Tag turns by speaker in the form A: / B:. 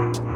A: Mm-hmm.